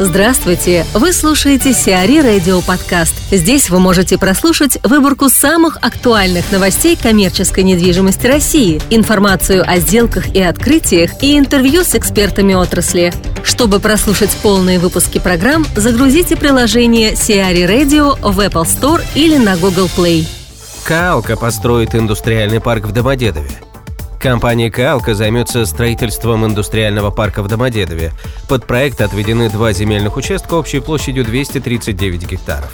Здравствуйте! Вы слушаете Сиари Радио Подкаст. Здесь вы можете прослушать выборку самых актуальных новостей коммерческой недвижимости России, информацию о сделках и открытиях и интервью с экспертами отрасли. Чтобы прослушать полные выпуски программ, загрузите приложение Сиари Radio в Apple Store или на Google Play. Каалка построит индустриальный парк в Домодедове. Компания «Каалка» займется строительством индустриального парка в Домодедове. Под проект отведены два земельных участка общей площадью 239 гектаров.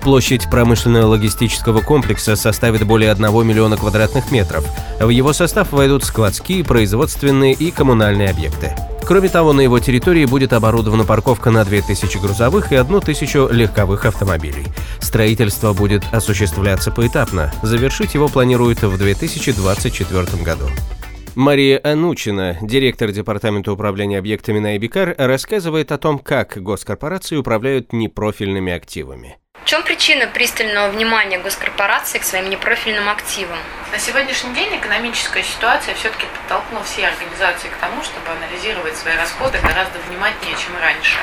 Площадь промышленного логистического комплекса составит более 1 миллиона квадратных метров. В его состав войдут складские, производственные и коммунальные объекты. Кроме того, на его территории будет оборудована парковка на 2000 грузовых и 1000 легковых автомобилей. Строительство будет осуществляться поэтапно. Завершить его планируют в 2024 году. Мария Анучина, директор Департамента управления объектами на Эбикар, рассказывает о том, как госкорпорации управляют непрофильными активами. В чем причина пристального внимания госкорпораций к своим непрофильным активам? На сегодняшний день экономическая ситуация все-таки подтолкнула все организации к тому, чтобы анализировать свои расходы гораздо внимательнее, чем раньше.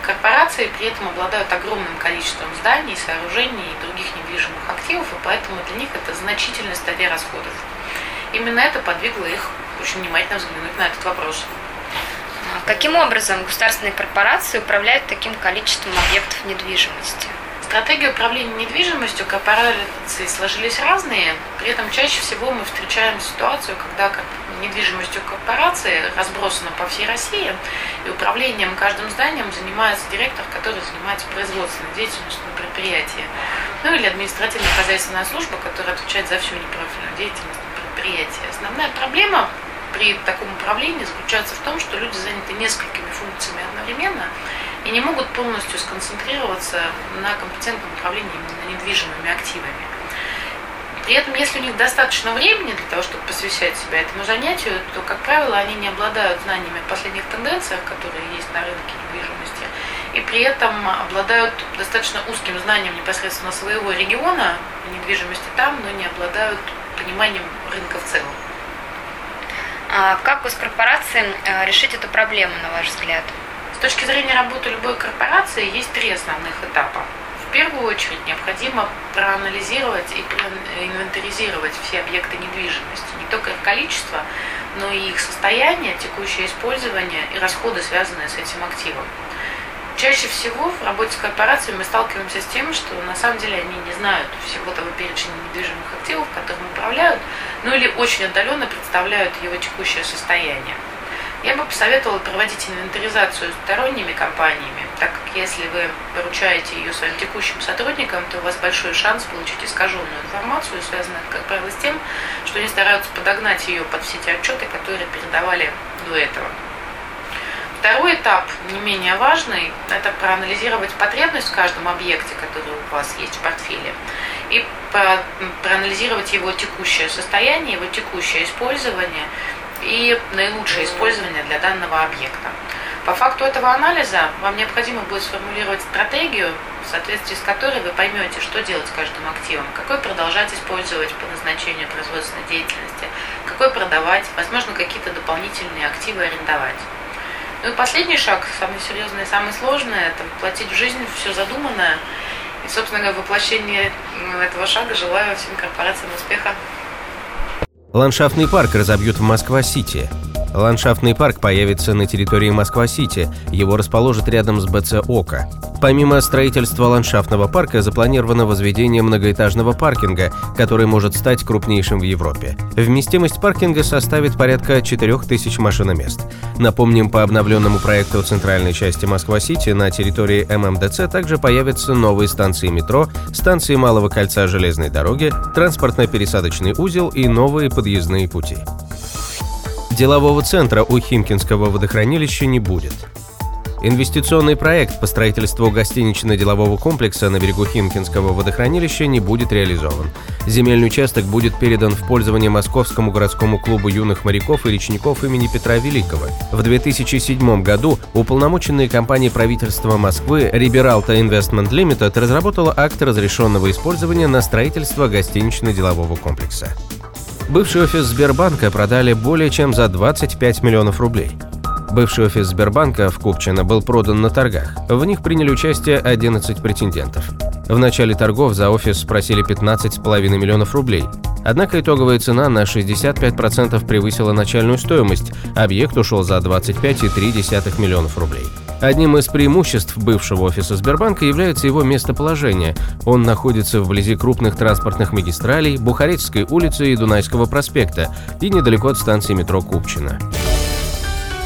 Корпорации при этом обладают огромным количеством зданий, сооружений и других недвижимых активов, и поэтому для них это значительная статья расходов. Именно это подвигло их очень внимательно взглянуть на этот вопрос. Каким образом государственные корпорации управляют таким количеством объектов недвижимости? Стратегии управления недвижимостью корпорации сложились разные, при этом чаще всего мы встречаем ситуацию, когда недвижимостью корпорации разбросана по всей России, и управлением каждым зданием занимается директор, который занимается производственной деятельностью на предприятии, ну или административно-хозяйственная служба, которая отвечает за всю непрофильную деятельность на предприятии. Основная проблема при таком управлении заключается в том, что люди заняты несколькими функциями одновременно, и не могут полностью сконцентрироваться на компетентном управлении именно недвижимыми активами. При этом, если у них достаточно времени для того, чтобы посвящать себя этому занятию, то, как правило, они не обладают знаниями о последних тенденциях, которые есть на рынке недвижимости, и при этом обладают достаточно узким знанием непосредственно своего региона недвижимости там, но не обладают пониманием рынка в целом. А как госкорпорациям э, решить эту проблему, на ваш взгляд? С точки зрения работы любой корпорации есть три основных этапа. В первую очередь необходимо проанализировать и проинвентаризировать все объекты недвижимости, не только их количество, но и их состояние, текущее использование и расходы, связанные с этим активом. Чаще всего в работе с корпорациями мы сталкиваемся с тем, что на самом деле они не знают всего того перечня недвижимых активов, которым управляют, ну или очень отдаленно представляют его текущее состояние. Я бы посоветовала проводить инвентаризацию сторонними компаниями, так как если вы поручаете ее своим текущим сотрудникам, то у вас большой шанс получить искаженную информацию, связанную, как правило, с тем, что они стараются подогнать ее под все те отчеты, которые передавали до этого. Второй этап, не менее важный, это проанализировать потребность в каждом объекте, который у вас есть в портфеле, и проанализировать его текущее состояние, его текущее использование и наилучшее использование для данного объекта. По факту этого анализа вам необходимо будет сформулировать стратегию, в соответствии с которой вы поймете, что делать с каждым активом, какой продолжать использовать по назначению производственной деятельности, какой продавать, возможно, какие-то дополнительные активы арендовать. Ну и последний шаг, самый серьезный самый сложный, это воплотить в жизнь все задуманное. И, собственно воплощение этого шага желаю всем корпорациям успеха. Ландшафтный парк разобьют в Москва-Сити. Ландшафтный парк появится на территории Москва-Сити. Его расположат рядом с БЦ «Ока». Помимо строительства ландшафтного парка запланировано возведение многоэтажного паркинга, который может стать крупнейшим в Европе. Вместимость паркинга составит порядка 4000 машиномест. Напомним, по обновленному проекту центральной части Москва-Сити на территории ММДЦ также появятся новые станции метро, станции Малого кольца железной дороги, транспортно-пересадочный узел и новые подъездные пути. Делового центра у Химкинского водохранилища не будет. Инвестиционный проект по строительству гостинично-делового комплекса на берегу Химкинского водохранилища не будет реализован. Земельный участок будет передан в пользование Московскому городскому клубу юных моряков и речников имени Петра Великого. В 2007 году уполномоченная компания правительства Москвы Рибералта Investment Limited разработала акт разрешенного использования на строительство гостинично-делового комплекса. Бывший офис Сбербанка продали более чем за 25 миллионов рублей. Бывший офис Сбербанка в Купчино был продан на торгах. В них приняли участие 11 претендентов. В начале торгов за офис спросили 15,5 миллионов рублей. Однако итоговая цена на 65% превысила начальную стоимость. Объект ушел за 25,3 миллионов рублей. Одним из преимуществ бывшего офиса Сбербанка является его местоположение. Он находится вблизи крупных транспортных магистралей, Бухарестской улицы и Дунайского проспекта и недалеко от станции метро Купчино.